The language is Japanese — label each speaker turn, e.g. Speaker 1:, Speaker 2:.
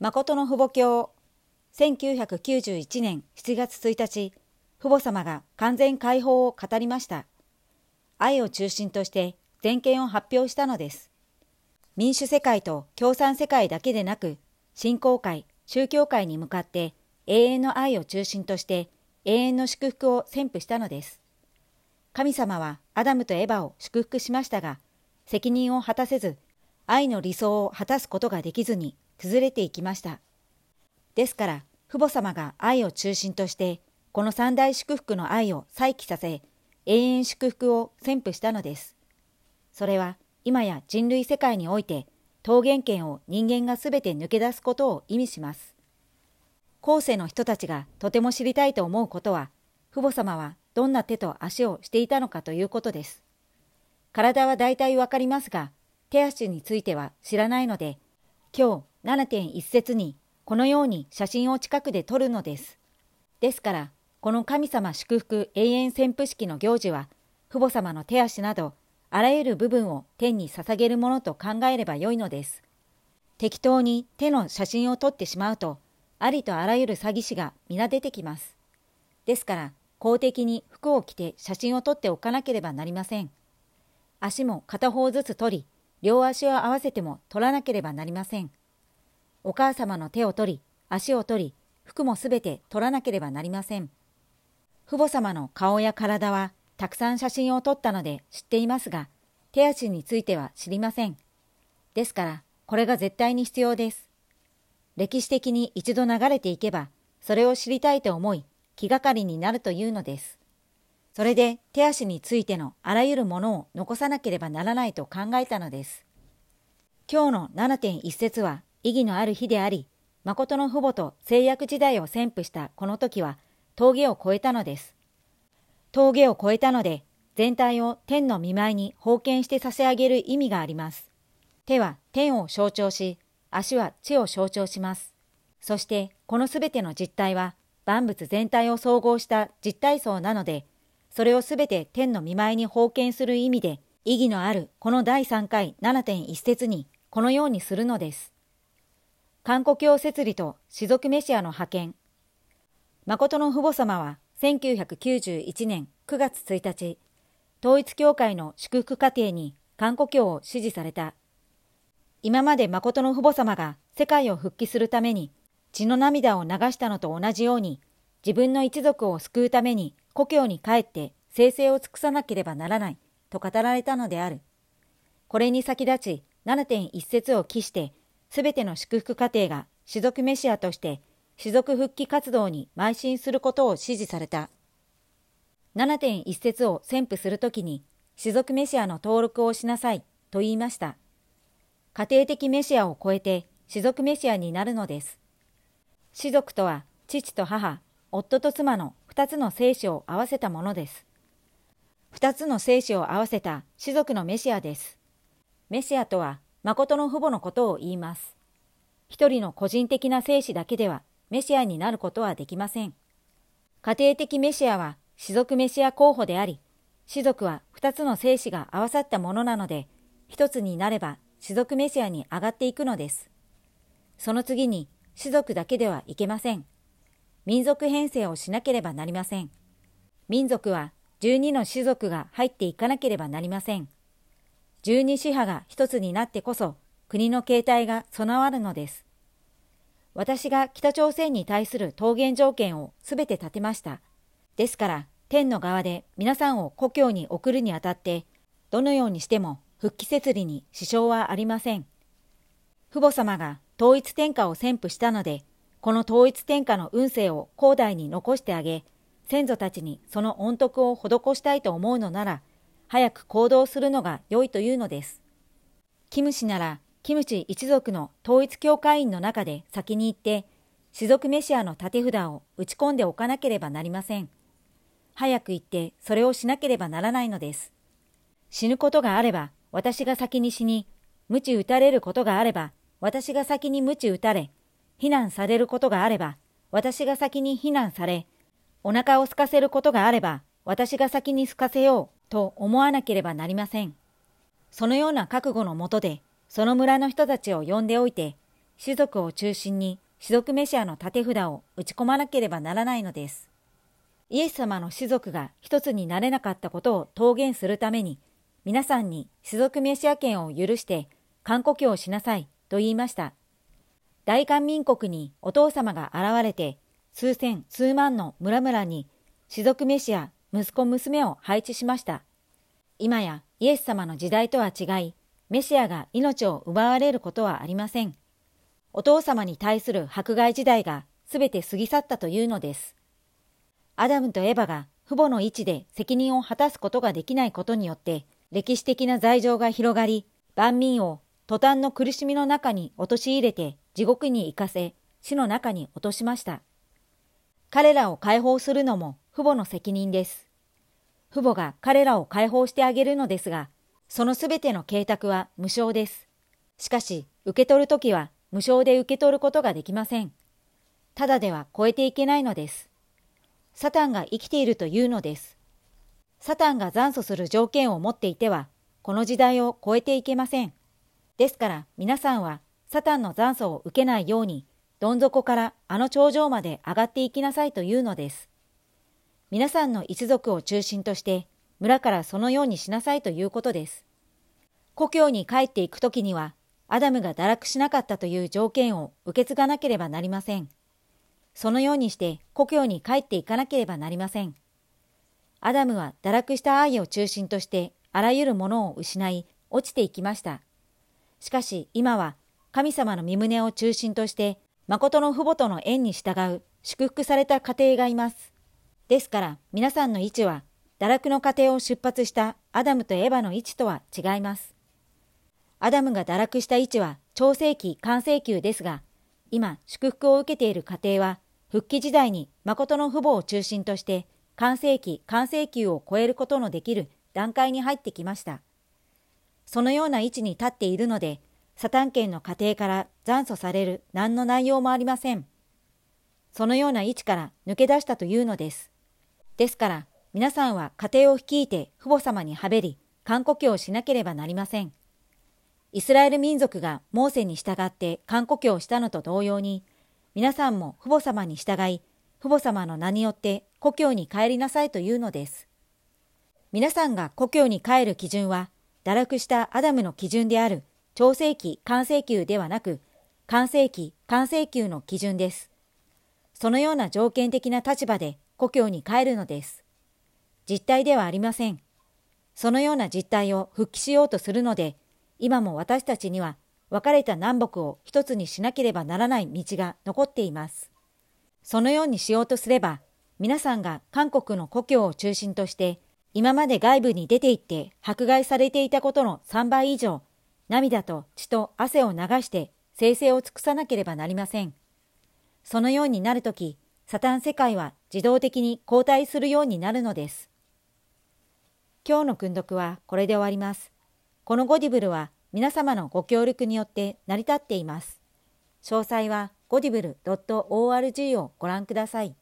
Speaker 1: 誠の父母教。1991年7月1日父母様が完全解放を語りました。愛を中心として全権を発表したのです。民主世界と共産世界だけでなく信仰界宗教界に向かって永遠の愛を中心として永遠の祝福を宣布したのです。神様はアダムとエバを祝福しましたが責任を果たせず愛の理想を果たすことができずに崩れていきました。ですから、父母様が愛を中心として、この三大祝福の愛を再起させ、永遠祝福を宣布したのです。それは、今や人類世界において、桃源権を人間がすべて抜け出すことを意味します。後世の人たちがとても知りたいと思うことは、父母様はどんな手と足をしていたのかということです。体は大体わかりますが、手足については知らないので、今日7.1節にこのように写真を近くで撮るのです。ですから、この神様祝福永遠潜伏式の行事は、父母様の手足など、あらゆる部分を天に捧げるものと考えればよいのです。適当に手の写真を撮ってしまうと、ありとあらゆる詐欺師が皆出てきます。ですから、公的に服を着て写真を撮っておかなければなりません。足も片方ずつ取り、両足を合わせても取らなければなりません。お母様の手を取り、足を取り、服もすべて取らなければなりません。父母様の顔や体はたくさん写真を撮ったので知っていますが、手足については知りません。ですから、これが絶対に必要です。歴史的に一度流れていけば、それを知りたいと思い、気がかりになるというのです。それで手足についてのあらゆるものを残さなければならないと考えたのです。今日の7.1節は意義のある日であり、誠の父母と制約時代を宣布したこの時は峠を越えたのです。峠を越えたので、全体を天の見舞いに封建して差し上げる意味があります。手は天を象徴し、足は地を象徴します。そしてこのすべての実体は万物全体を総合した実体層なので、それをすべて天の見舞いに封建する意味で、意義のあるこの第3回7.1節にこのようにするのです。韓国教設理と士族メシアの派遣。誠の父母様は1991年9月1日、統一教会の祝福家庭に韓国教を指示された。今まで誠の父母様が世界を復帰するために血の涙を流したのと同じように、自分の一族を救うために故郷に帰って生成を尽くさなければならないと語られたのである。これに先立ち7.1節を期して、すべての祝福家庭が士族メシアとして士族復帰活動に邁進することを指示された。7.1節を宣布するときに、士族メシアの登録をしなさいと言いました。家庭的メシアを超えて士族メシアになるのです。士族とは父と母、夫と妻の二つの聖子を合わせたものです。二つの聖子を合わせた士族のメシアです。メシアとは、誠の父母のことを言います。一人の個人的な聖子だけでは、メシアになることはできません。家庭的メシアは、士族メシア候補であり、士族は二つの聖子が合わさったものなので、一つになれば、士族メシアに上がっていくのです。その次に、士族だけではいけません。民族編成をしなければなりません。民族は12の種族が入っていかなければなりません。12支派が一つになってこそ国の形態が備わるのです。私が北朝鮮に対する桃源条件をすべて立てました。ですから天の側で皆さんを故郷に送るにあたってどのようにしても復帰設理に支障はありません。父母様が統一天下を宣布したのでこの統一天下の運勢を後代に残してあげ、先祖たちにその恩徳を施したいと思うのなら、早く行動するのが良いというのです。キム氏なら、キムチ一族の統一教会員の中で先に行って、士族メシアの立て札を打ち込んでおかなければなりません。早く行ってそれをしなければならないのです。死ぬことがあれば私が先に死に、鞭打たれることがあれば私が先に鞭打たれ、避難されることがあれば、私が先に避難され、お腹を空かせることがあれば、私が先に空かせようと思わなければなりません。そのような覚悟のもとで、その村の人たちを呼んでおいて、種族を中心に種族メシアの立て札を打ち込まなければならないのです。イエス様の種族が一つになれなかったことを桃源するために、皆さんに種族メシア権を許して観故郷をしなさいと言いました。大韓民国にお父様が現れて、数千、数万の村々に種族メシア、息子娘を配置しました。今やイエス様の時代とは違い、メシアが命を奪われることはありません。お父様に対する迫害時代がすべて過ぎ去ったというのです。アダムとエバが父母の位置で責任を果たすことができないことによって、歴史的な罪状が広がり、万民を途端の苦しみの中に陥れて地獄に行かせ、死の中に落としました。彼らを解放するのも父母の責任です。父母が彼らを解放してあげるのですが、そのすべての計画は無償です。しかし、受け取るときは無償で受け取ることができません。ただでは超えていけないのです。サタンが生きているというのです。サタンが残素する条件を持っていては、この時代を超えていけません。ですから皆さんはサタンの残素を受けないように、どん底からあの頂上まで上がっていきなさいというのです。皆さんの一族を中心として村からそのようにしなさいということです。故郷に帰っていくときには、アダムが堕落しなかったという条件を受け継がなければなりません。そのようにして故郷に帰っていかなければなりません。アダムは堕落した愛を中心としてあらゆるものを失い落ちていきました。しかし今は神様の身旨を中心として誠の父母との縁に従う祝福された家庭がいます。ですから皆さんの位置は堕落の過程を出発したアダムとエヴァの位置とは違います。アダムが堕落した位置は超世紀完成級ですが、今祝福を受けている家庭は復帰時代に誠の父母を中心として完成期完成級を超えることのできる段階に入ってきました。そのような位置に立っているので、サタン権の過程から残素される何の内容もありません。そのような位置から抜け出したというのです。ですから、皆さんは家庭を率いて父母様にはべり、観故郷をしなければなりません。イスラエル民族がモーセに従って観故郷をしたのと同様に、皆さんも父母様に従い、父母様の名によって故郷に帰りなさいというのです。皆さんが故郷に帰る基準は、堕落したアダムの基準である超世紀完成級ではなく、完成期完成級の基準です。そのような条件的な立場で故郷に帰るのです。実態ではありません。そのような実態を復帰しようとするので、今も私たちには別れた南北を一つにしなければならない道が残っています。そのようにしようとすれば、皆さんが韓国の故郷を中心として、今まで外部に出て行って迫害されていたことの3倍以上、涙と血と汗を流して生成を尽くさなければなりません。そのようになるとき、サタン世界は自動的に後退するようになるのです。今日の訓読はこれで終わります。このゴディブルは皆様のご協力によって成り立っています。詳細はゴディブル .org をご覧ください。